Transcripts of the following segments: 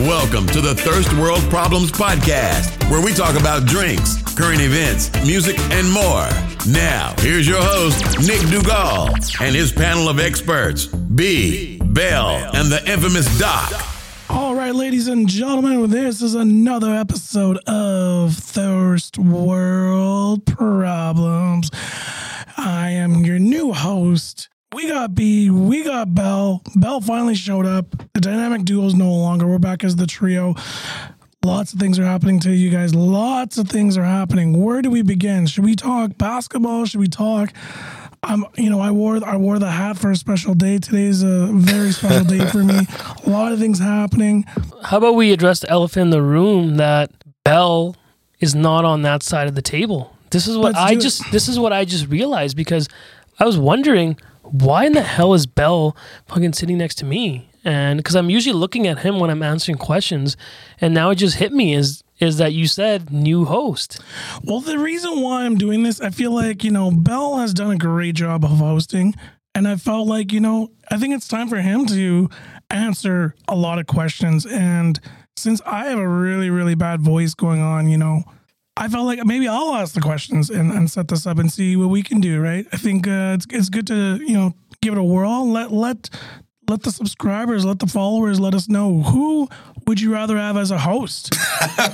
Welcome to the Thirst World Problems Podcast, where we talk about drinks, current events, music, and more. Now, here's your host, Nick Dugal, and his panel of experts, B, Bell, and the infamous Doc. All right, ladies and gentlemen, this is another episode of Thirst World Problems. I am your new host. We got B, we got Bell. Bell finally showed up. The dynamic duo is no longer. We're back as the trio. Lots of things are happening to you guys. Lots of things are happening. Where do we begin? Should we talk basketball? Should we talk? I'm, you know, I wore I wore the hat for a special day. Today's a very special day for me. A lot of things happening. How about we address the elephant in the room that Bell is not on that side of the table? This is what Let's I do it. just this is what I just realized because I was wondering why in the hell is Bell fucking sitting next to me? And because I'm usually looking at him when I'm answering questions, and now it just hit me is is that you said new host. Well, the reason why I'm doing this, I feel like, you know, Bell has done a great job of hosting. And I felt like, you know, I think it's time for him to answer a lot of questions. And since I have a really, really bad voice going on, you know, I felt like maybe I'll ask the questions and, and set this up and see what we can do, right? I think uh, it's, it's good to, you know, give it a whirl. Let, let, let the subscribers, let the followers let us know who would you rather have as a host?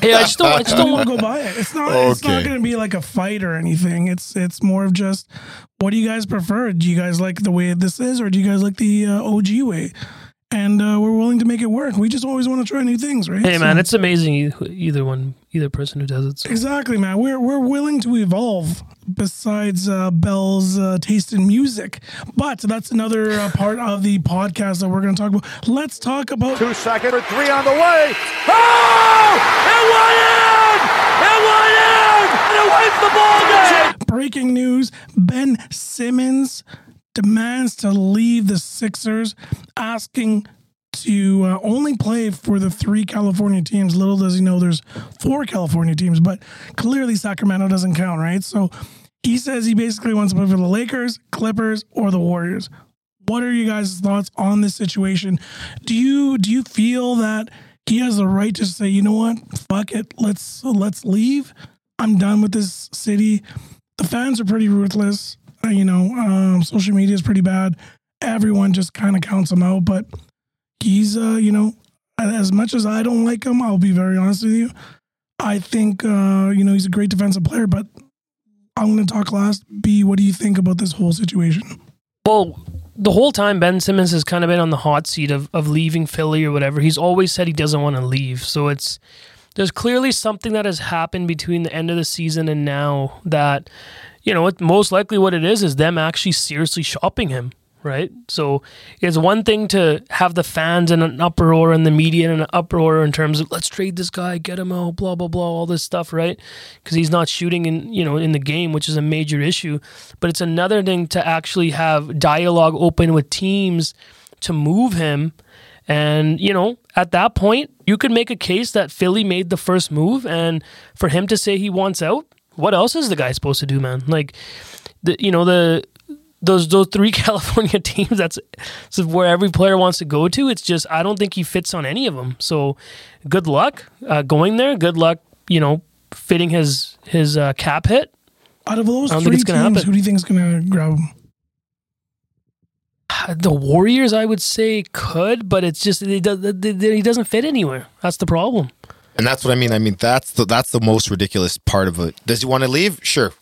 Yeah, I just don't. I just don't don't want want to go by it. It's not. It's not going to be like a fight or anything. It's it's more of just what do you guys prefer? Do you guys like the way this is, or do you guys like the uh, OG way? And uh, we're willing to make it work. We just always want to try new things, right? Hey man, So- it's amazing either one, either person who does it. So. exactly, man. We're we're willing to evolve. Besides uh, Bell's uh, taste in music, but that's another uh, part of the podcast that we're going to talk about. Let's talk about Two second for three on the way. Oh! It went in! It went in! And it wins the ball game! breaking news Ben Simmons demands to leave the Sixers, asking to uh, only play for the three California teams. Little does he know there's four California teams, but clearly Sacramento doesn't count, right? So he says he basically wants to play for the Lakers, Clippers, or the Warriors. What are you guys' thoughts on this situation? Do you do you feel that he has the right to say, you know what, fuck it, let's let's leave. I'm done with this city. The fans are pretty ruthless. You know, um, social media is pretty bad. Everyone just kind of counts him out. But he's, uh, you know, as much as I don't like him, I'll be very honest with you. I think, uh, you know, he's a great defensive player. But I'm going to talk last. B, what do you think about this whole situation? Well, the whole time Ben Simmons has kind of been on the hot seat of, of leaving Philly or whatever. He's always said he doesn't want to leave. So it's there's clearly something that has happened between the end of the season and now that you know, it, most likely what it is is them actually seriously shopping him, right? So it's one thing to have the fans in an uproar and the media in an uproar in terms of let's trade this guy, get him out, blah blah blah, all this stuff, right? Because he's not shooting in you know in the game, which is a major issue. But it's another thing to actually have dialogue open with teams to move him. And, you know, at that point, you could make a case that Philly made the first move. And for him to say he wants out, what else is the guy supposed to do, man? Like, the, you know, the those those three California teams. That's, that's where every player wants to go to. It's just I don't think he fits on any of them. So, good luck uh, going there. Good luck, you know, fitting his his uh, cap hit. Out of those I don't think three teams, happen. who do you think is going to grab him? The Warriors, I would say, could, but it's just he, does, he doesn't fit anywhere. That's the problem. And that's what I mean. I mean, that's the that's the most ridiculous part of it. Does he want to leave? Sure.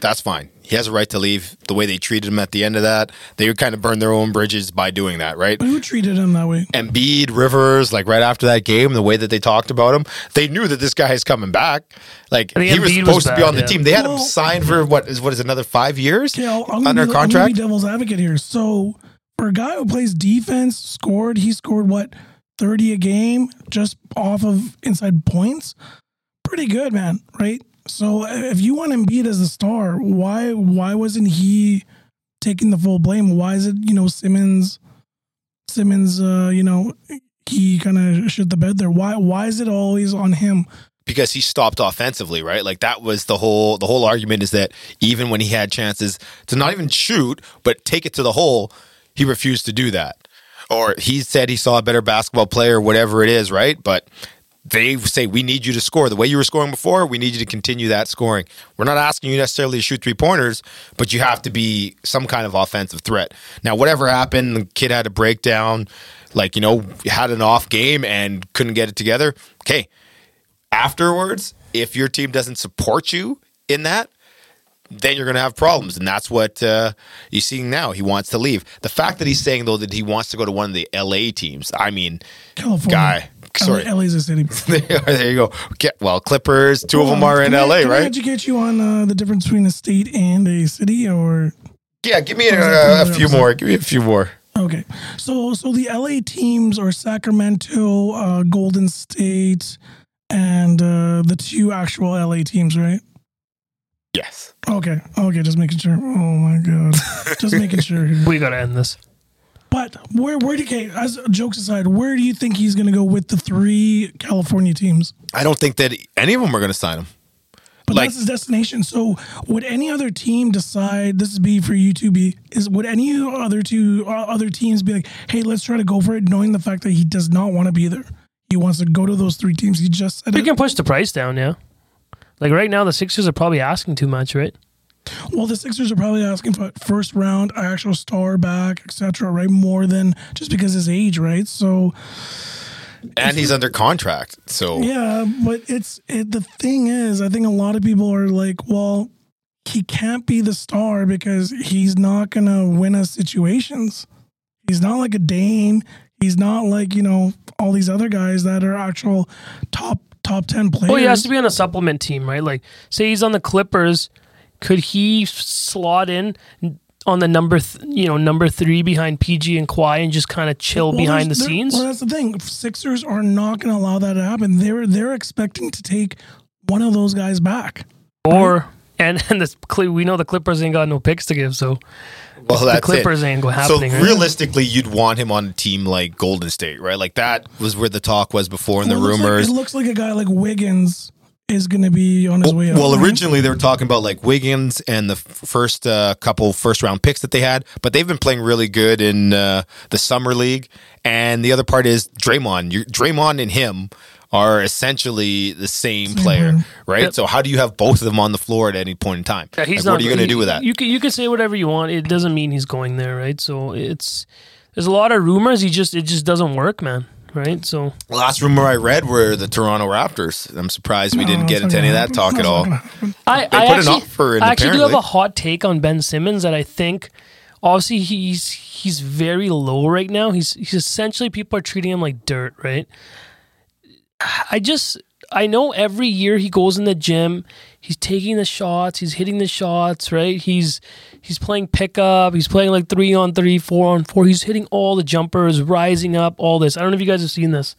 That's fine. He has a right to leave. The way they treated him at the end of that, they kind of burned their own bridges by doing that, right? But who treated him that way? Embiid, Rivers, like right after that game, the way that they talked about him, they knew that this guy is coming back. Like I think he was Embiid was supposed to be on the yeah. team. They had Well- him signed for what is what is another five years Okay, I'll, I'm under gonna be, I'm contract. be devil's advocate here. So for a guy who plays defense, scored he scored what thirty a game just off of inside points. Pretty good, man. Right. So if you want Embiid as the star, why why wasn't he taking the full blame? Why is it you know Simmons? Simmons, uh, you know, he kind of shit the bed there. Why why is it always on him? because he stopped offensively, right? Like that was the whole the whole argument is that even when he had chances to not even shoot but take it to the hole, he refused to do that. Or he said he saw a better basketball player, whatever it is, right? But they say we need you to score the way you were scoring before. We need you to continue that scoring. We're not asking you necessarily to shoot three pointers, but you have to be some kind of offensive threat. Now, whatever happened, the kid had a breakdown, like you know, had an off game and couldn't get it together. Okay, afterwards, if your team doesn't support you in that, then you're going to have problems. And that's what uh, you're seeing now. He wants to leave. The fact that he's saying, though, that he wants to go to one of the LA teams, I mean, California. guy. Sorry. LA, LA's a city. there you go. Get, well, Clippers, two of them are in I- LA, can I right? educate you on uh, the difference between a state and a city, or Yeah, give me is a, a few 100%? more. Give me a few more. okay? So, so the LA teams are Sacramento, uh, Golden State, and uh, the two actual LA teams, right? Yes. Okay, okay, just making sure. Oh my god, just making sure. here. We gotta end this. But where, where do okay, as jokes aside, where do you think he's going to go with the three California teams? I don't think that any of them are going to sign him. But Like- that's his destination. So would any other team decide? This is B for you to be. Is would any other two uh, other teams be like, hey, let's try to go for it, knowing the fact that he does not want to be there. He wants to go to those three teams. He just said We it. can push the price down, yeah. Like right now, the Sixers are probably asking too much, right? Well, the Sixers are probably asking for first round, actual star back, etc. Right, more than just because his age, right? So And he's under contract. So Yeah, but it's it, the thing is, I think a lot of people are like, well, he can't be the star because he's not gonna win us situations. He's not like a Dame. He's not like you know all these other guys that are actual top top ten players. Well, he has to be on a supplement team, right? Like, say he's on the Clippers, could he slot in on the number, th- you know, number three behind PG and Kawhi and just kind of chill Well, behind the scenes? Well, that's the thing. Sixers are not going to allow that to happen. They're they're expecting to take one of those guys back. Or and and the Cl- we know the Clippers ain't got no picks to give, so well, that's Clippers it. ain't go So happening, right? realistically, you'd want him on a team like Golden State, right? Like that was where the talk was before and the it looks like- rumors. it looks like a guy like Wiggins is going to be on his way out. Well, right? originally they were talking about like Wiggins and the first uh, couple first round picks that they had, but they've been playing really good in uh, the summer league. And the other part is Draymond. you Draymond and him are essentially the same, player, player. right? Yep. So how do you have both of them on the floor at any point in time? Yeah, he's Like, not, what are you going to do with that? You can you can say whatever you want. It doesn't mean he's going there, right? So it's there's a lot of rumors. He just it just doesn't work, man. Right? So Last rumor I read were the Toronto Raptors. I'm surprised we No, didn't get into any of that talk at all. It's not gonna happen. I, They I put an actually, offer in, I actually do have a hot take on Ben Simmons that I think obviously he's he's very low right now. He's he's essentially people are treating him like dirt, right? I just I know every year he goes in the gym, he's taking the shots, he's hitting the shots, right? He's he's playing pickup, he's playing like three on three, four on four. He's hitting all the jumpers, rising up, all this. I don't know if you guys have seen this.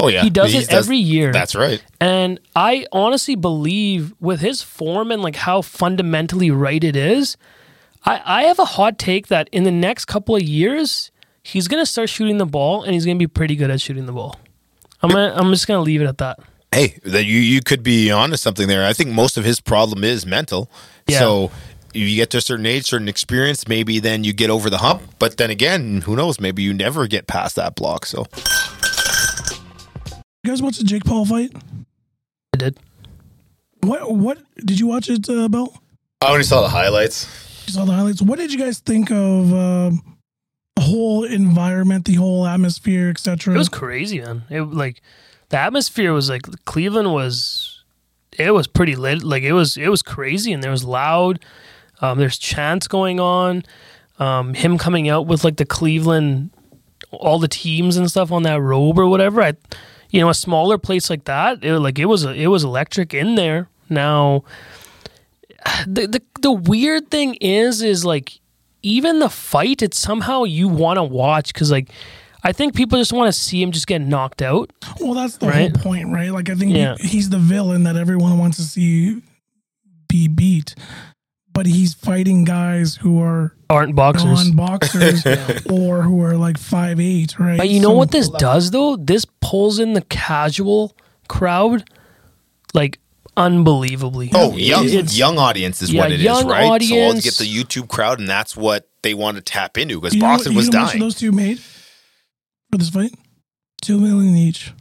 Oh yeah, He does He it every year. That's right. And I honestly believe with his form and like how fundamentally right it is, I, I have a hot take that in the next couple of years, he's gonna start shooting the ball and he's gonna be pretty good at shooting the ball. I'm gonna, I'm just gonna leave it at that. Hey, that you you could be onto something there. I think most of his problem is mental. Yeah. So if you get to a certain age, certain experience, maybe then you get over the hump. But then again, who knows? Maybe you never get past that block. So You guys watch the Jake Paul fight? I did. What what did you watch it, uh, Bill? I only saw the highlights. You saw the highlights. What did you guys think of um, the whole environment, the whole atmosphere, etc.? It was crazy, man. It like the atmosphere was like Cleveland was. It was pretty lit. Like it was. It was crazy, and there was loud. Um, there's chants going on. Um, him coming out with like the Cleveland, all the teams and stuff on that robe or whatever. I, you know, a smaller place like that, it, like it was. It was electric in there. Now, the the the weird thing is, is like even the fight. It's somehow you want to watch because like. I think people just want to see him just get knocked out. well, that's the Right? whole point, right? Like I think Yeah. he- he's the villain that everyone wants to see be beat, but he's fighting guys who are Aren't boxers. non boxers or who are like five eight, right? But you know So- what this does though? This pulls in the casual crowd like unbelievably. Oh, young It's- young audience is yeah, what it is, young right? So I'll audience. get the YouTube crowd, and that's what they want to tap into because You know- boxing you was know how much dying. Those two made. for this fight? Two million each.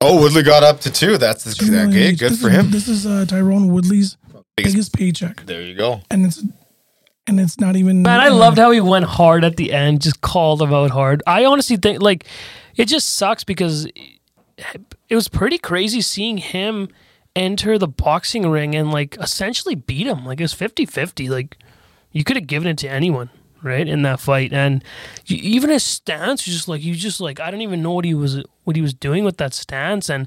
Oh, Woodley got up to two. That's Two million okay. each. Good This for is- him. This is uh, Tyron Woodley's Biggest- biggest paycheck, There you go. and it's and it's not even. Man, I uh, loved how he went hard at the end, just called him out hard. I honestly think like it just sucks because it was pretty crazy seeing him enter the boxing ring and like essentially beat him. Like it was 50-50. Like you could have given it to anyone, right, in that fight. And y- even his stance was just like you just like I don't even know what he was what he was doing with that stance and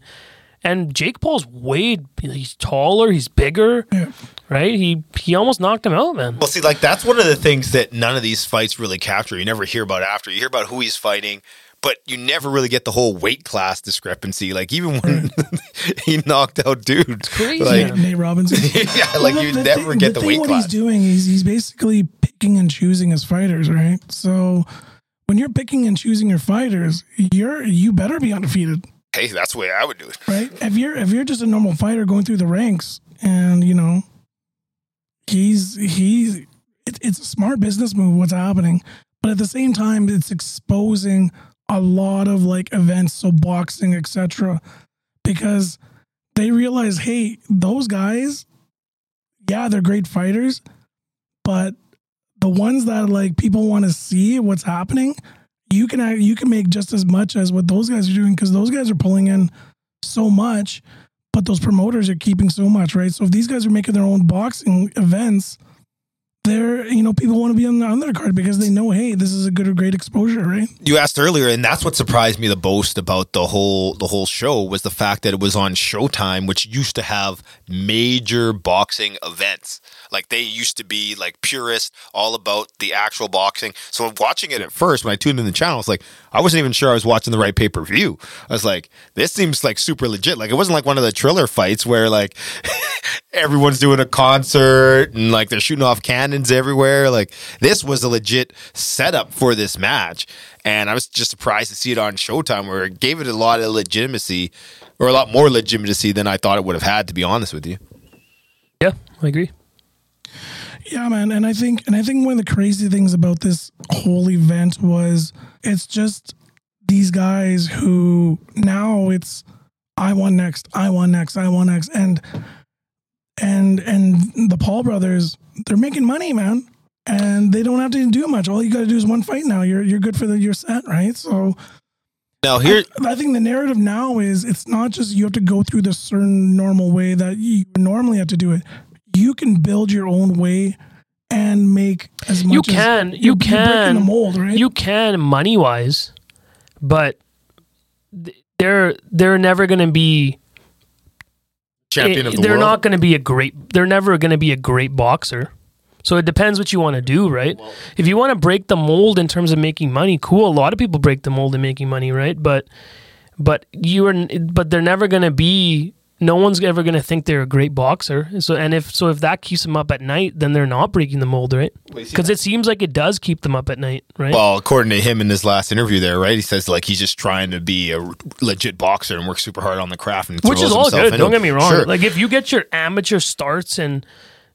and Jake Paul's way he's taller, he's bigger, Yeah. right? He he almost knocked him out, man. Well, see, like that's one of the things that none of these fights really capture. You never hear about after. You hear about who he's fighting, but you never really get the whole weight class discrepancy. Like even when hmm. he knocked out dudes, crazy, like man. Nate Robinson. yeah, like Well, you the- the never thing- get the, thing weight what class. he's doing is he's basically picking and choosing his fighters, right? So when you're picking and choosing your fighters, you're you better be undefeated, Hey, that's the way I would do it. right? If you're if you're just a normal fighter going through the ranks, and you know, he's he's it, it's a smart business move. What's happening, but at the same time, it's exposing a lot of like events, so boxing, etc. Because they realize, hey, those guys, yeah, they're great fighters, but the ones that like people want to see what's happening, you can you can make just as much as what those guys are doing because those guys are pulling in so much, but those promoters are keeping so much, right? So if these guys are making their own boxing events, they're you know people want to be on the undercard because they know, hey, this is a good or great exposure, right? you asked earlier, and that's what surprised me the most about the whole the whole show was the fact that it was on Showtime, which used to have major boxing events. Like they used to be like purist, all about the actual boxing. So watching it at first, when I tuned in the channel, it's like I wasn't even sure I was watching the right pay per view. I was like, this seems like super legit. Like it wasn't like one of the Triller fights where like everyone's doing a concert and like they're shooting off cannons everywhere. Like this was a legit setup for this match. And I was just surprised to see it on Showtime where it gave it a lot of legitimacy or a lot more legitimacy than I thought it would have had, to be honest with you. Yeah, I agree. Yeah, man, and I think and I think one of the crazy things about this whole event was it's just these guys who now it's I won next, I won next, I won next, and and and the Paul brothers they're making money, man, and they don't have to do much. All you got to do is one fight now. You're you're good for the you're set, right? So Now here, I think the narrative now is it's not just you have to go through the certain normal way that you normally have to do it. You can build your own way and make as much. You as- can, you're- you you're can, the mold, right? You can money wise, but they're they're never going to be. champion eh, of the they're world. not going to be a great. They're never going to be a great boxer. So it depends what you want to do, right? if you want to break the mold in terms of making money, cool. A lot of people break the mold in making money, right? But but you are but they're never going to be no one's ever going to think they're a great boxer. So and if so if that keeps them up at night, then they're not breaking the mold, right? Cuz it seems like it does keep them up at night, right? Well, according to him in his last interview there, right? He says like he's just trying to be a legit boxer and work super hard on the craft and Which is all good. Don't it. get me wrong. Sure. Like if you get your amateur starts and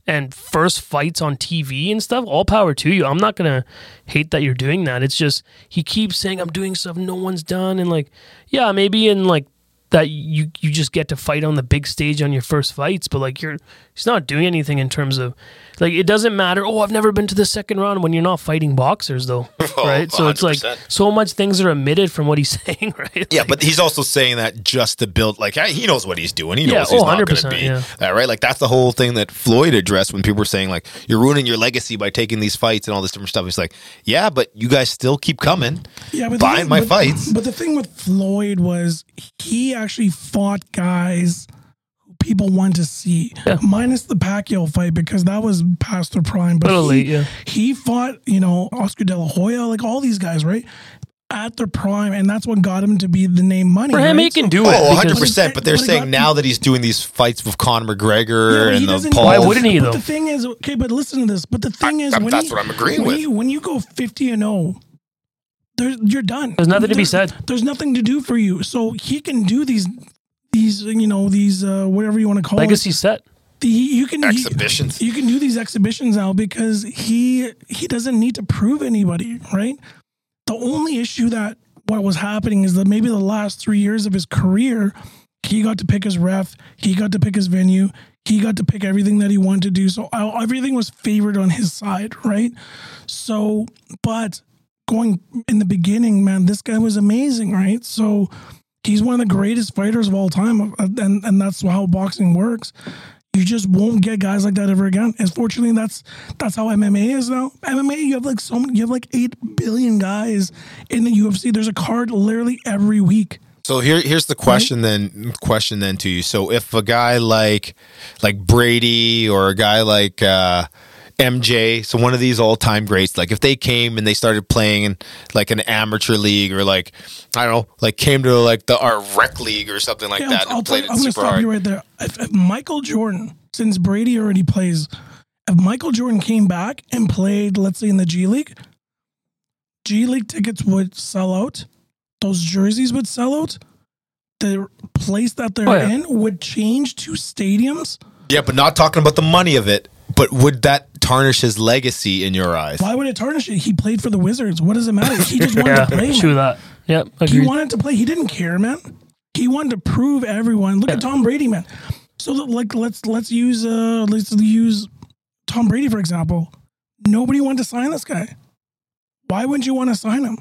and first fights on TV and stuff, all power to you. I'm not gonna hate that you're doing that. It's just he keeps saying I'm doing stuff no one's done, and like, yeah, maybe in like that you you just get to fight on the big stage on your first fights, but like you're he's not doing anything in terms of like it doesn't matter. Oh, I've never been to the second round when you're not fighting boxers though, Oh, right? So it's like so much things are omitted from what he's saying, right? Yeah, but he's also saying that just to build, like he knows what he's doing. He knows Yeah, he's oh, not going to 100%, be yeah. that, right? Like that's the whole thing that Floyd addressed when people were saying like you're ruining your legacy by taking these fights and all this different stuff. He's like, yeah, but you guys still keep coming, yeah, but buying thing- my but- fights. But the thing with Floyd was he actually fought guys who people want to see, Yeah. minus the Pacquiao fight because that was past their prime. But Little he, yeah. he fought, you know, Oscar De La Hoya, like all these guys, right? At their prime, and that's what got him to be the name money. for him, right? he can So- do Oh, it. 100 because- percent. But they're But saying got- now that he's doing these fights with Conor McGregor Yeah, he and the doesn't- Paul. Why wouldn't he, But though? the thing is, okay, but listen to this. But the thing is, I- when that's you- what I'm agreeing when with. You, when you go fifty and oh, zero, there you're done. There's nothing to be said. There's nothing to do for you. So he can do these, these you know these uh, whatever you want to call Legacy set. it. He, you can he- Exhibitions. you can do these exhibitions now because he he doesn't need to prove anybody, right? The only issue that what was happening is that maybe the last three years of his career, he got to pick his ref, he got to pick his venue, he got to pick everything that he wanted to do. So uh, everything was favored on his side, right? So, but going in the beginning, man, this guy was amazing, right? So he's one of the greatest fighters of all time, and and that's how boxing works. You just won't get guys like that ever again. Unfortunately, that's that's how MMA is now. MMA, you have like so many, you have like eight billion guys in the UFC. There's a card literally every week. So here, here's the question then. Question then to you. So if a guy like like Brady or a guy like uh, MJ, so one of these all time greats, like if they came and they started playing in like an amateur league or like I don't know, like came to like the our rec league or something like Yeah, that I'll, and tell played you, it I'm going to stop hard. you right there. If, if Michael Jordan, since Brady already plays, if Michael Jordan came back and played, let's say in the G League, G League tickets would sell out. Those jerseys would sell out. The place that they're Oh, yeah. in would change to stadiums. Yeah, but not talking about the money of it. But would that tarnish his legacy in your eyes? Why would it tarnish it? He played for the Wizards. What does it matter? He just wanted Yeah, to play. true that. Yep, He agreed. wanted to play. He didn't care, man. He wanted to prove everyone. Look at Tom Brady, man. So like let's let's use uh let's use Tom Brady for example. Nobody wanted to sign this guy. Why wouldn't you want to sign him?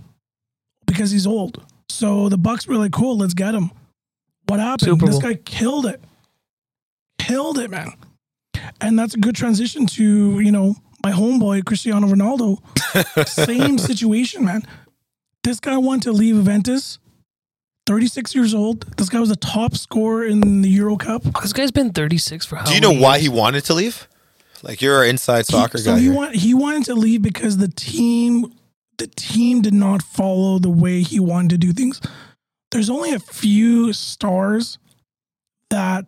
Because he's old. So the Bucs were like, cool, let's get him. What happened? This guy killed it. Killed it, man. And that's a good transition to, you know, my homeboy, Cristiano Ronaldo. Same situation, man. This guy wanted to leave Juventus. 36 years old. This guy was the top scorer in the Euro Cup. This guy's been 36 for how long? Do you know why years? he wanted to leave? Like you're an inside soccer he, so guy. he here. want, he wanted to leave because the team the team did not follow the way he wanted to do things. There's only a few stars that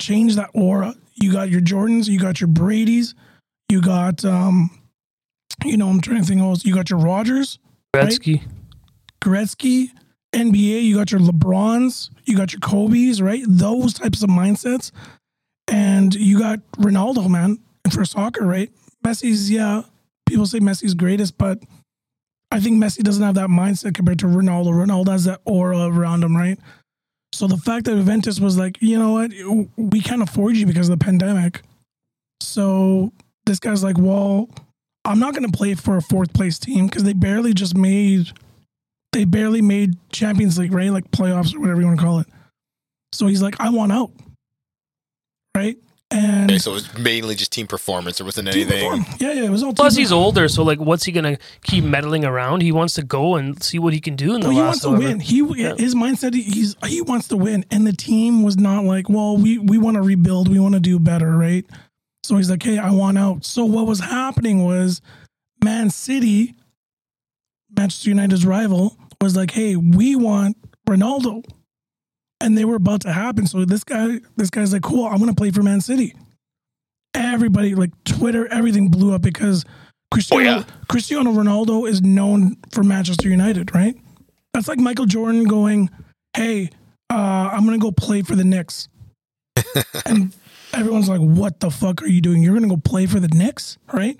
change that aura. You got your Jordans, you got your Brady's, you got um you know, I'm trying to think else. You got your Rogers, Gretzky. Gretzky, NBA, you got your LeBrons, you got your Kobe's, right? Those types of mindsets. And you got Ronaldo, man, and for soccer, right? Messi's, yeah, people say Messi's greatest, but I think Messi doesn't have that mindset compared to Ronaldo. Ronaldo has that aura around him, right? So the fact that Juventus was like, you know what, we can't afford you because of the pandemic. So this guy's like, well, I'm not going to play for a fourth place team because they barely just made they barely made Champions League, right? Like playoffs or whatever you want to call it. So he's like, I want out. Right? And Okay, so it was mainly just team performance. There wasn't anything. perform. Yeah, yeah, it was all Plus, team he's older, so like, what's he gonna keep meddling around? He wants to go and see what he can do in the Well, he last. wants to however- win. He his mindset he's he wants to win, and the team was not like, well, we we want to rebuild, we want to do better, right? So he's like, hey, I want out. So what was happening was, Man City, Manchester United's rival, was like, hey, we want Ronaldo, and they were about to happen. So this guy, this guy's like, cool, I'm gonna play for Man City. Everybody, like Twitter, everything blew up because Cristiano yeah. Cristiano Ronaldo is known for Manchester United, right? That's like Michael Jordan going, "Hey, uh, I'm gonna go play for the Knicks," and everyone's like, "What the fuck are you doing? You're gonna go play for the Knicks, right?"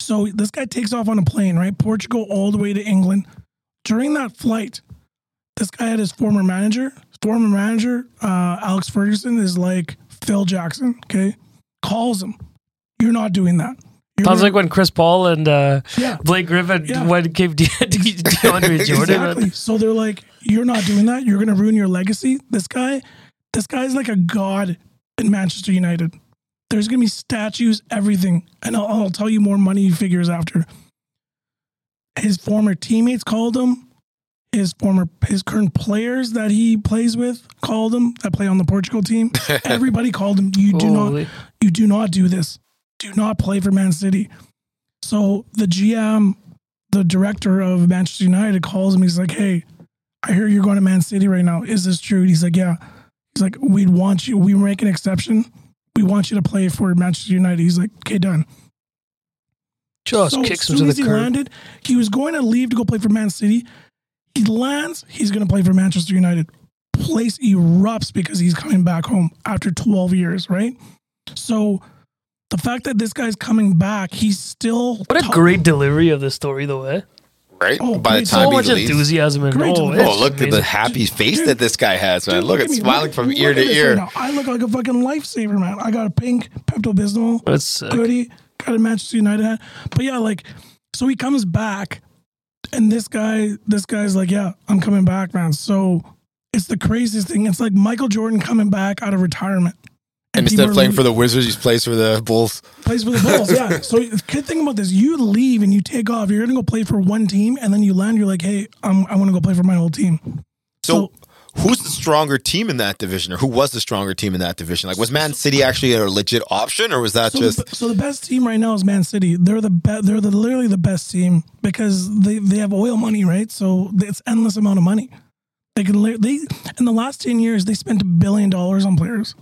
So this guy takes off on a plane, right? Portugal all the way to England. During that flight, this guy had his former manager. Former manager, uh, Alex Ferguson, is like Phil Jackson. Okay, calls him. You're not doing that. You're Sounds gonna- like when Chris Paul and uh, Yeah. Blake Griffin Yeah. went gave De- De- DeAndre Jordan. Exactly. So they're like, you're not doing that. You're going to ruin your legacy. This guy, this guy's like a god in Manchester United. There's going to be statues, everything. And I'll, I'll tell you more money figures after. His former teammates called him. His former, his current players that he plays with called him that play on the Portugal team. Everybody called him. You do Holy. not, you do not do this. Do not play for Man City. So the GM, the director of Manchester United, calls him. He's like, "Hey, I hear you're going to Man City right now. Is this true?" He's like, "Yeah." He's like, "We'd want you. We make an exception. We want you to play for Manchester United." He's like, "Okay, done." Just so kicks as him soon to as the he curb. landed, he was going to leave to go play for Man City. He lands. He's going to play for Manchester United. Place erupts because he's coming back home after 12 years, right? So the fact that this guy's coming back, he's still What a top- great delivery of the story, though, eh? right? Oh, By the great. time So he much leaves. enthusiasm and Great oh, Oh, look at the happy face Dude. that this guy has, man. Dude, look, at at smiling Look- from look ear to ear. right. I look like a fucking lifesaver, man. I got a pink Pepto Bismol That's sick. hoodie, got a Manchester United hat. But yeah, like, so he comes back, and this guy, this guy's like, yeah, I'm coming back, man. So it's the craziest thing. It's like Michael Jordan coming back out of retirement. and people instead of playing lo- for the Wizards, he plays for the Bulls. plays for the Bulls, yeah. So thing about this, you leave and you take off. You're gonna go play for one team, and then you land. You're like, hey, I'm, I want to go play for my old team. So, who's the stronger team in that division, or who was the stronger team in that division? Like, was Man City actually a legit option, or was that So, just the, so the best team right now is Man City. They're the be- they're the literally the best team because they, they have oil money, right? So it's endless amount of money. They can li- they in the last ten years they spent a billion dollars on players.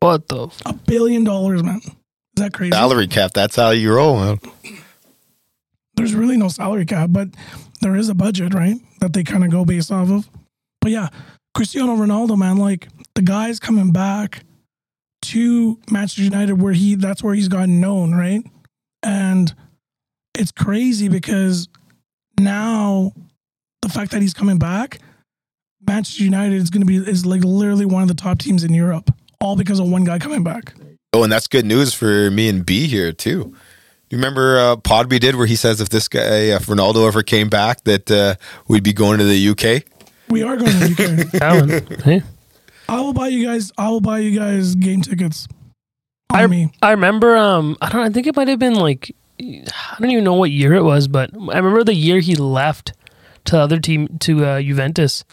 What the? F- A billion dollars, man. Is that crazy? salary cap? That's how you roll, man. There's really no salary cap, but there is a budget, right? That they kind of go based off of. But yeah, Cristiano Ronaldo, man, like the guy's coming back to Manchester United where he that's where he's gotten known, right? And it's crazy because now the fact that he's coming back, Manchester United is gonna be is like literally one of the top teams in Europe. All because of one guy coming back. Oh, and that's good news for me and B here too. You remember uh, Podby did where he says if this guy, if Ronaldo ever came back, that uh, we'd be going to the UK. We are going to the UK. Talent. hey? I will buy you guys I will buy you guys game tickets. I, me. I remember um I don't I think it might have been like I don't even know what year it was, but I remember the year he left to the other team to uh, Juventus,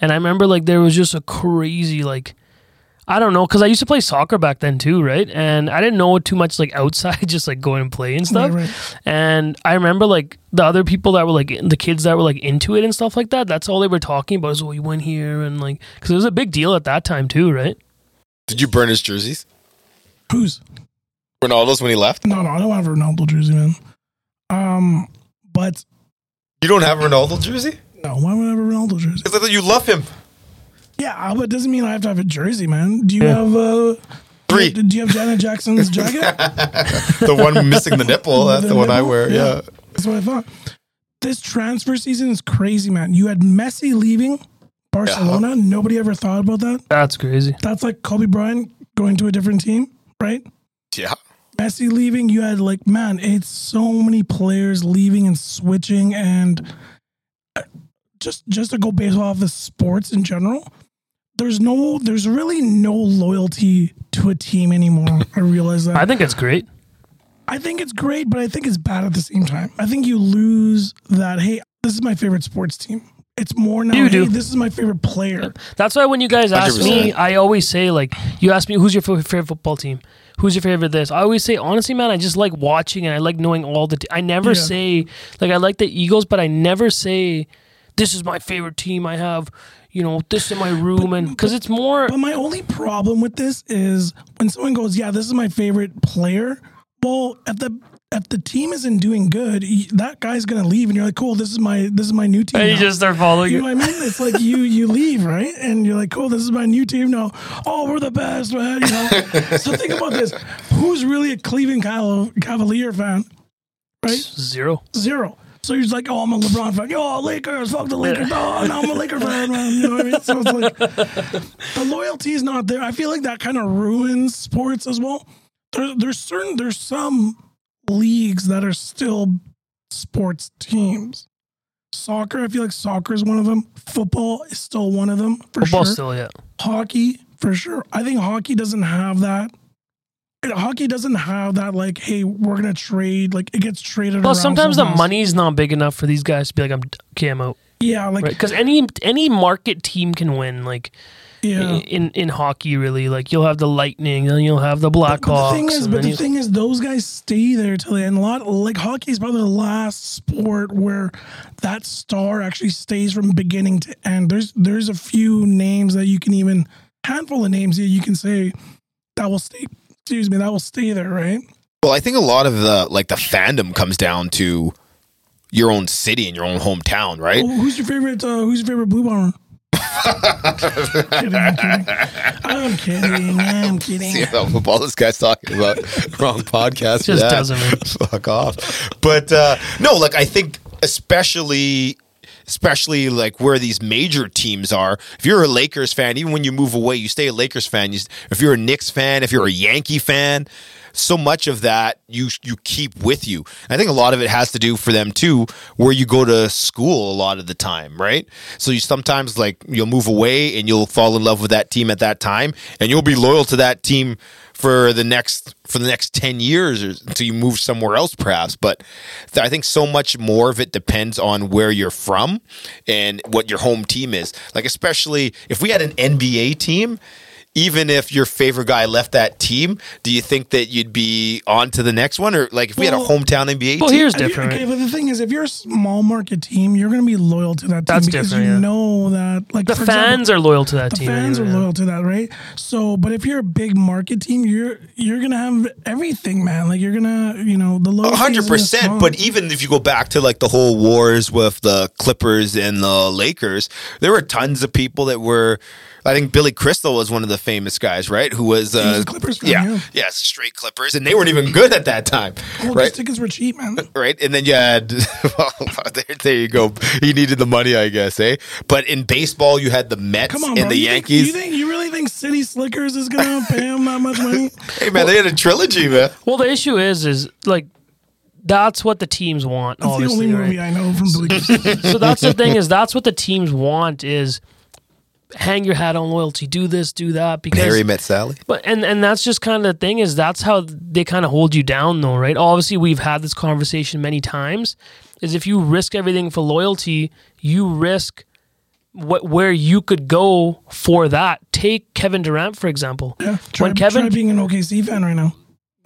and I remember like there was just a crazy like I don't know because I used to play soccer back then too, right? And I didn't know too much like outside, just like going and play and stuff. Right, right. And I remember like the other people that were like the kids that were like into it and stuff like that. That's all they were talking about is, oh, you went here and like because it was a big deal at that time too, right? Did you burn his jerseys? Who's Ronaldo's when he left. no no I don't have a Ronaldo jersey, man. Um but You don't have a Ronaldo jersey no, why would I have a Ronaldo jersey? because I thought you love him. Yeah, but it doesn't mean I have to have a jersey, man. Do you Yeah. have uh Three. Do you have Janet Jackson's jacket? the one missing the nipple. That's the one I wear. Yeah. That's what I thought. This transfer season is crazy, man. You had Messi leaving Barcelona. Nobody ever thought about that. That's crazy. That's like Kobe Bryant going to a different team, right? Yeah. Messi leaving, you had like, man, it's so many players leaving and switching, and uh, just just to go based off of sports in general, there's no, there's really no loyalty to a team anymore. I realize that. I think it's great. I think it's great, but I think it's bad at the same time. I think you lose that. Hey, this is my favorite sports team. It's more now. You hey, do. this is my favorite player. That's why when you guys ask me, 100%. I always say like, you ask me who's your favorite football team, who's your favorite this. I always say honestly, man, I just like watching and I like knowing all the. T- I never Yeah. say like I like the Eagles, but I never say this is my favorite team. I have you know this in my room and because it's more. But my only problem with this is when someone goes, "Yeah, this is my favorite player." Well, if the if the team isn't doing good, that guy's gonna leave, and you're like, "Cool, this is my this is my new team." And you now." just start following You it. know what I mean? It's like you you leave, right? And you're like, cool, this is my new team now. Oh, we're the best, man. You know. so think about this: who's really a Cleveland Cavalier fan? Right? Zero. Zero. So you're just like, oh, I'm a LeBron fan. Yo, Lakers, fuck the Lakers. Oh, now I'm a Laker fan, man. You know what I mean? So it's like the loyalty is not there. I feel like that kind of ruins sports as well. There, there's certain, there's some leagues that are still sports teams. Soccer, I feel like soccer is one of them. Football is still one of them for Football sure. still, yeah. Hockey, for sure. I think hockey doesn't have that. Hockey doesn't have that, like, hey, we're going to trade. Like, it gets traded Well, sometimes the fast. money's not big enough for these guys to be like, I'm okay, I'm out, Yeah, like, right? Because any any market team can win. Like yeah. in in hockey, really, like you'll have the Lightning, and you'll have the Blackhawks. but the thing is, but the thing is, those guys stay there till the end. A lot like hockey is probably the last sport where that star actually stays from beginning to end. There's there's a few names that you can even handful of names that you can say that will stay. Excuse me, that will stay there, right? Well, I think a lot of the like the fandom comes down to your own city and your own hometown, right? Oh, who's your favorite? Uh, who's your favorite Blue Bomber? kidding, I'm kidding. I'm kidding. I'm kidding. See how football this guy's talking about wrong podcast. for Just that. doesn't, man. Fuck off. But uh, no, like I think especially especially like where these major teams are. If you're a Lakers fan, even when you move away, you stay a Lakers fan. You, if you're a Knicks fan, if you're a Yankee fan, so much of that you you keep with you. I think a lot of it has to do for them too, where you go to school a lot of the time, right? So you sometimes like you'll move away and you'll fall in love with that team at that time, and you'll be loyal to that team for the next for the next 10 years or until you move somewhere else perhaps but th- i think so much more of it depends on where you're from and what your home team is like especially if we had an nba team even if your favorite guy left that team, do you think that you'd be on to the next one? Or like if we had a hometown NBA Well, team? here's different. Okay, but the thing is, if you're a small market team, you're going to be loyal to that team That's because different, you yeah. know that, like the for fans example, are loyal to that the team. The fans are loyal to that, right? So, but if you're a big market team, you're you're gonna have everything, man. Like you're gonna, you know, the loyalty. 100%. But even if you go back to like the whole wars with the Clippers and the Lakers, there were tons of people that were. I think Billy Crystal was one of the famous guys, right? Who was, uh, Clippers fan, yeah, yeah. yeah, straight Clippers, and they weren't even good at that time, well, right? those tickets were cheap, man. right? And then you had, well, there, there you go. He needed the money, I guess, eh? But in baseball, you had the Mets Come on, and bro. the you Yankees. Think, you think you really think City Slickers is gonna pay him that much money? hey, man, they had a trilogy, man. Well, the issue is, is like that's what the teams want. That's the only right? movie I know from Billy so that's the thing is that's what the teams want is hang your hat on loyalty, do this, do that because Harry met Sally. but and and that's just kind of the thing is that's how they kind of hold you down though, right? Obviously, we've had this conversation many times. Is if you risk everything for loyalty, you risk what where you could go for that. Take Kevin Durant for example. Yeah, try, when Kevin try being an OKC fan right now.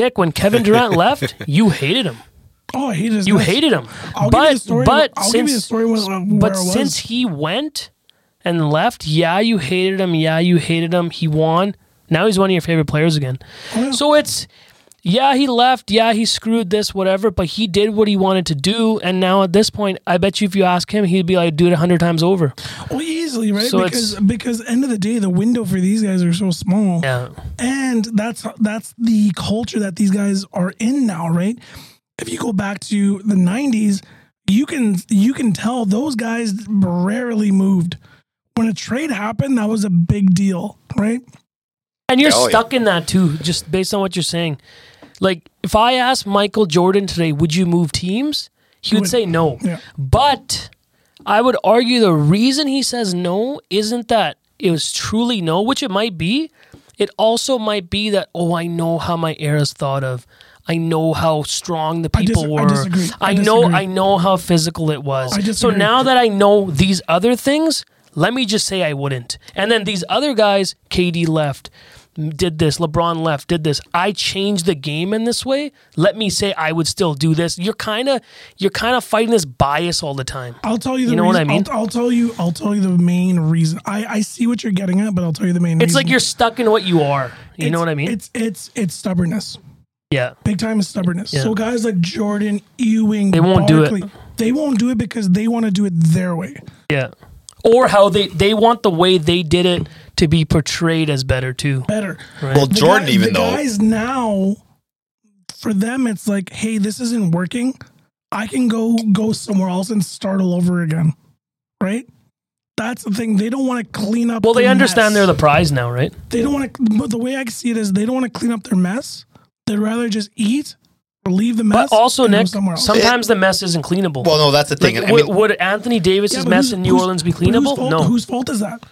Nick, when Kevin Durant left, you hated him. Oh, I hated his You guts. hated him. I'll but give you the story. but I'll since give you the story where, where but since he went and left, yeah, you hated him. Yeah, you hated him. He won. Now he's one of your favorite players again. Yeah. So it's yeah, he left. Yeah, he screwed this, whatever. But he did what he wanted to do, and now at this point, I bet you if you ask him, he'd be like, "Do it a hundred times over." well, easily, right? So because because end of the day, the window for these guys are so small. Yeah, and that's that's the culture that these guys are in now, right? If you go back to the '90s, you can you can tell those guys rarely moved. When a trade happened, that was a big deal, right? and you're Oh, yeah. stuck in that too, just based on what you're saying. Like if I asked Michael Jordan today, would you move teams? He would Would- say no. Yeah. But I would argue the reason he says no isn't that it was truly no, which it might be. It also might be that, oh, I know how my era's thought of. I know how strong the I dis- people I were. disagree. I know disagree. I know how physical it was. So now that I know these other things, let me just say I wouldn't. And then these other guys, KD left, did this, LeBron left, did this. I changed the game in this way. Let me say I would still do this. You're kind of you're kind of fighting this bias all the time. I'll tell you the You know what reason, I mean? I'll, I'll tell you. I'll tell you the main reason. I I see what you're getting at, but I'll tell you the main. It's reason. like you're stuck in what you are. You know what I mean? It's it's it's stubbornness. yeah. Big time is stubbornness. Yeah. So guys like Jordan, Ewing, They won't do it. They won't do it because they want to do it their way. Yeah. Or how they they want the way they did it to be portrayed as better too. Better. Well, The Jordan, guy- even the though guys now, for them, it's like, hey, this isn't working. I can go go somewhere else and start all over again, right? That's the thing. They don't want to clean up. Well, they their understand mess. they're the prize now, right? They don't want to. But the way I see it is, they don't want to clean up their mess. They'd rather just eat or leave the mess. But also, and go Nick, somewhere else. sometimes the mess isn't cleanable. well, no, that's the thing. Like, I would, mean, would Anthony Davis's Yeah, mess who's- in New who's- Orleans be but whose cleanable? fault- No. Whose fault is that?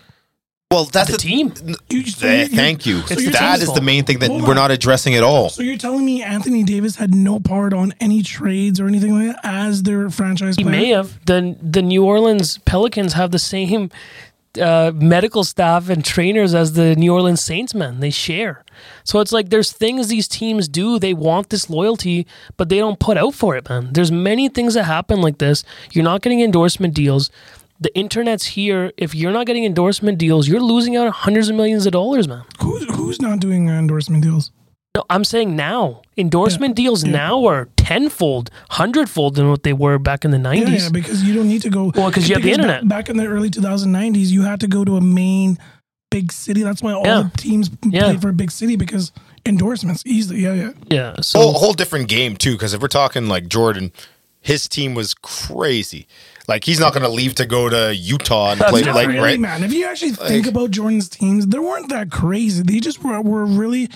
well, that's the team. You, so Th- eh, you- thank you. so you're that the main thing that Hold we're on. not addressing at all. So you're telling me Anthony Davis had no part on any trades or anything like that as their franchise He player? may have. The the New Orleans Pelicans have the same uh, medical staff and trainers as the New Orleans Saints men. They share. So it's like there's things these teams do. They want this loyalty, but they don't put out for it, man. There's many things that happen like this. You're not getting endorsement deals. The internet's here. If you're not getting endorsement deals, you're losing out on hundreds of millions of dollars, man. Who's who's not doing endorsement deals? No, I'm saying now. Endorsement Yeah. deals Yeah. now are tenfold, hundredfold than what they were back in the 90s. Yeah, yeah, because you don't need to go. Well, 'cause you have the internet. Back in the early 2090s, you had to go to a main big city. That's why all Yeah. the teams Yeah. played for a big city because endorsements easily. Yeah, yeah. Yeah. So whole, whole different game too. Because if we're talking like Jordan, his team was crazy. Like he's not going to leave to go to Utah and play. different. Like really, right, man. If you actually think about Jordan's teams, they weren't that crazy. They just were, were really,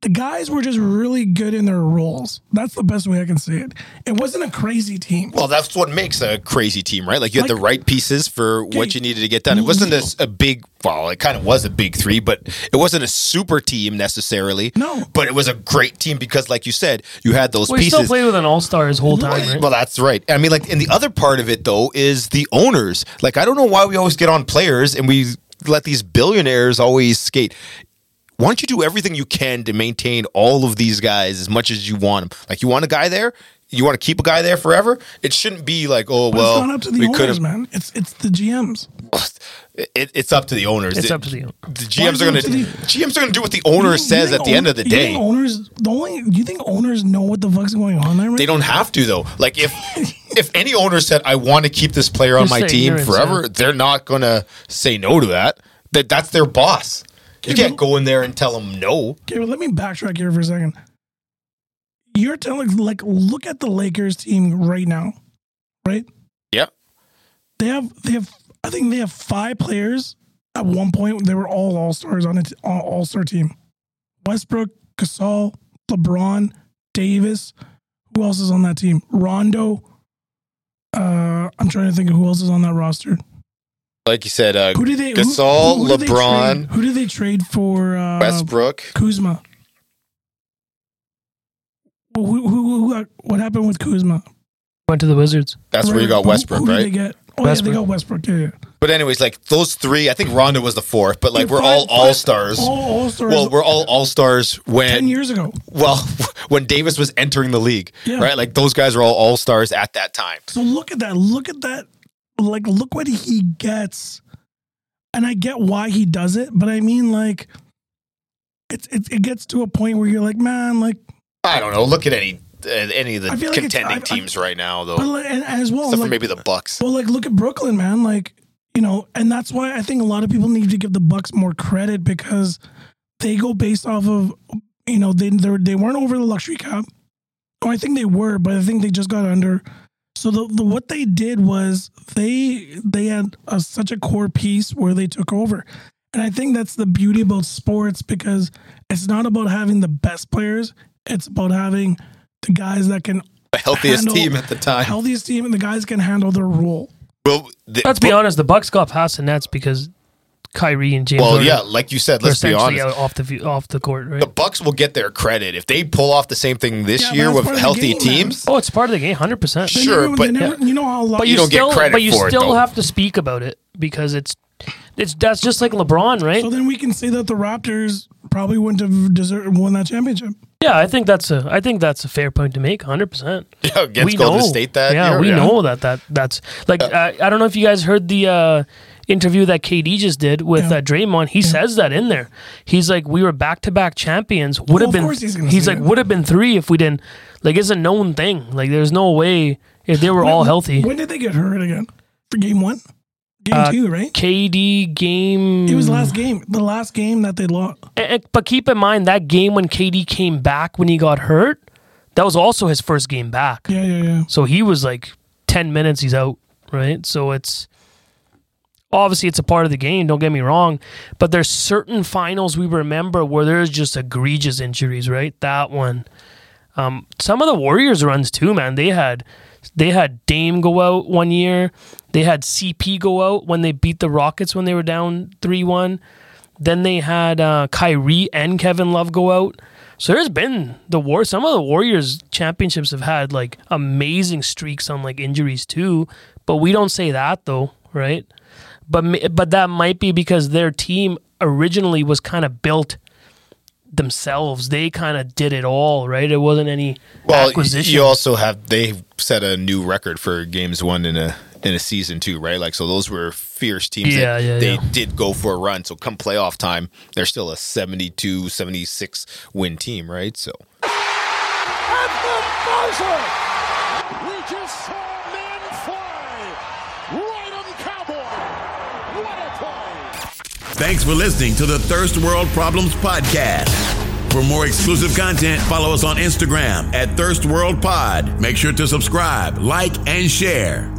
the guys were just really good in their roles. That's the best way I can say it. It wasn't a crazy team. Well, that's what makes a crazy team, right? Like you had the right pieces for what you needed to get done. It wasn't a, a big, well, it kind of was a big three, but it wasn't a super team necessarily. No. but it was a great team because, like you said, you had those We pieces. still played with an all star his whole time, right? Well, that's right. I mean, like, and the other part of it though is the owners. Like, I don't know why we always get on players and we let these billionaires always skate. Why don't you do everything you can to maintain all of these guys as much as you want them? Like, you want a guy there, you want to keep a guy there forever. It shouldn't be like, oh But well, it's not up to the we owners, man. It's it's the GMs. It, it's up to the owners. It's The- up to the- the GMs are going to to the- GMs are going to do what the owner You think- you says at the end of the own- you day. think owners, the only, do you think owners know what the fuck's going on there? Right? They don't have to though. Like if if any owner said I want to keep this player on Just my team ignorance, forever, yeah. they're not going to say no to that. That that's their boss. You Okay, can't go in there and tell them no. Okay, let me backtrack here for a second. You're telling, like, look at the Lakers team right now, right? Yep. They have, they have, I think they have five players. At one point, they were all all stars on it, all star team. Westbrook, Gasol, LeBron, Davis. Who else is on that team? Rondo. Uh, I'm trying to think of who else is on that roster. Like you said, uh, Who did they? who- Gasol, who did they LeBron, trade- Who did they trade for? Uh, Westbrook. Kuzma. Well, who, who, who, who, what happened with Kuzma? Went to the Wizards. That's where you got Westbrook, who did right? They get? Oh, Westbrook. yeah, they got Westbrook. Yeah, yeah. But anyways, like those three, I think Rondo was the fourth. But like Yeah, we're five- all all stars. All all stars. Well, we're all all stars when ten years ago. well when Davis was entering the league, Yeah. right? Like those guys were all all stars at that time. So look at that. Look at that. Like, look what he gets. And I get why he does it, but I mean, like, it's it, it gets to a point where you're like, man, like, I don't know. Look at any uh, any of the like contending I- I- teams right now, though. but like, and, and as well, Except for like, maybe the Bucks. Well, like look at Brooklyn, man. Like you know, and that's why I think a lot of people need to give the Bucks more credit because they go based off of you know they they they weren't over the luxury cap. Oh, I think they were, but I think they just got under. So the, the what they did was they they had a, such a core piece where they took over, and I think that's the beauty about sports because it's not about having the best players; it's about having the guys that can The healthiest team at the time. healthiest team, and the guys can handle their role. Well, the, Let's be honest. The Bucks got past the Nets because Kyrie and James. well, Harden yeah, like you said, let's be honest. off the view- off the court, right? The Bucks will get their credit if they pull off the same thing this Yeah, year with part of the healthy game, man. teams. oh, it's part of the game, hundred percent. Sure, never- but- they never, you know how long But You you, don't get still, credit but you for still though. have to speak about it because it's it's that's just like LeBron, right? So then we can say that the Raptors probably wouldn't have deserved won that championship. yeah, I think that's a I think that's a fair point to make, hundred percent. Yeah, against Golden State that yeah, year. we know that that that's like I, I don't know if you guys heard the uh, interview that KD just did with Yeah. uh, Draymond. He says that in there. He's like, we were back to back champions. Would have of been. he's he's like, would have been three if we didn't. Like, it's a known thing. Like, there's no way if they were all healthy. When did they get hurt again? For game one? Game Uh, two, right? KD game. It was last game. The last game that they lost. Eh, eh, But keep in mind that game when KD came back when he got hurt, that was also his first game back. Yeah, yeah, yeah. So he was like 10 minutes, he's out, right? So it's obviously it's a part of the game, don't get me wrong, but there's certain finals we remember where there's just egregious injuries, right? That one. Um, some of the Warriors runs too, man. They had they had Dame go out one year. They had CP go out when they beat the Rockets when they were down 3-1. Then they had uh, Kyrie and Kevin Love go out. So there's been the war. Some of the Warriors championships have had like amazing streaks on like injuries too, but we don't say that though, right? But but that might be because their team originally was kind of built themselves. They kind of did it all, right? It wasn't any Well, acquisition. you also have they set a new record for games won in a in a season too, right? Like so, those were fierce teams. Yeah, that yeah, They yeah. did go for a run. So come playoff time, they're still a 72, 76 win team, right? So At the buzzer! We just saw men fly! Right on Cowboy! What a play! Thanks for listening to the Thirst World Problems Podcast. For more exclusive content, follow us on Instagram at Thirst World Pod. Make sure to subscribe, like, and share.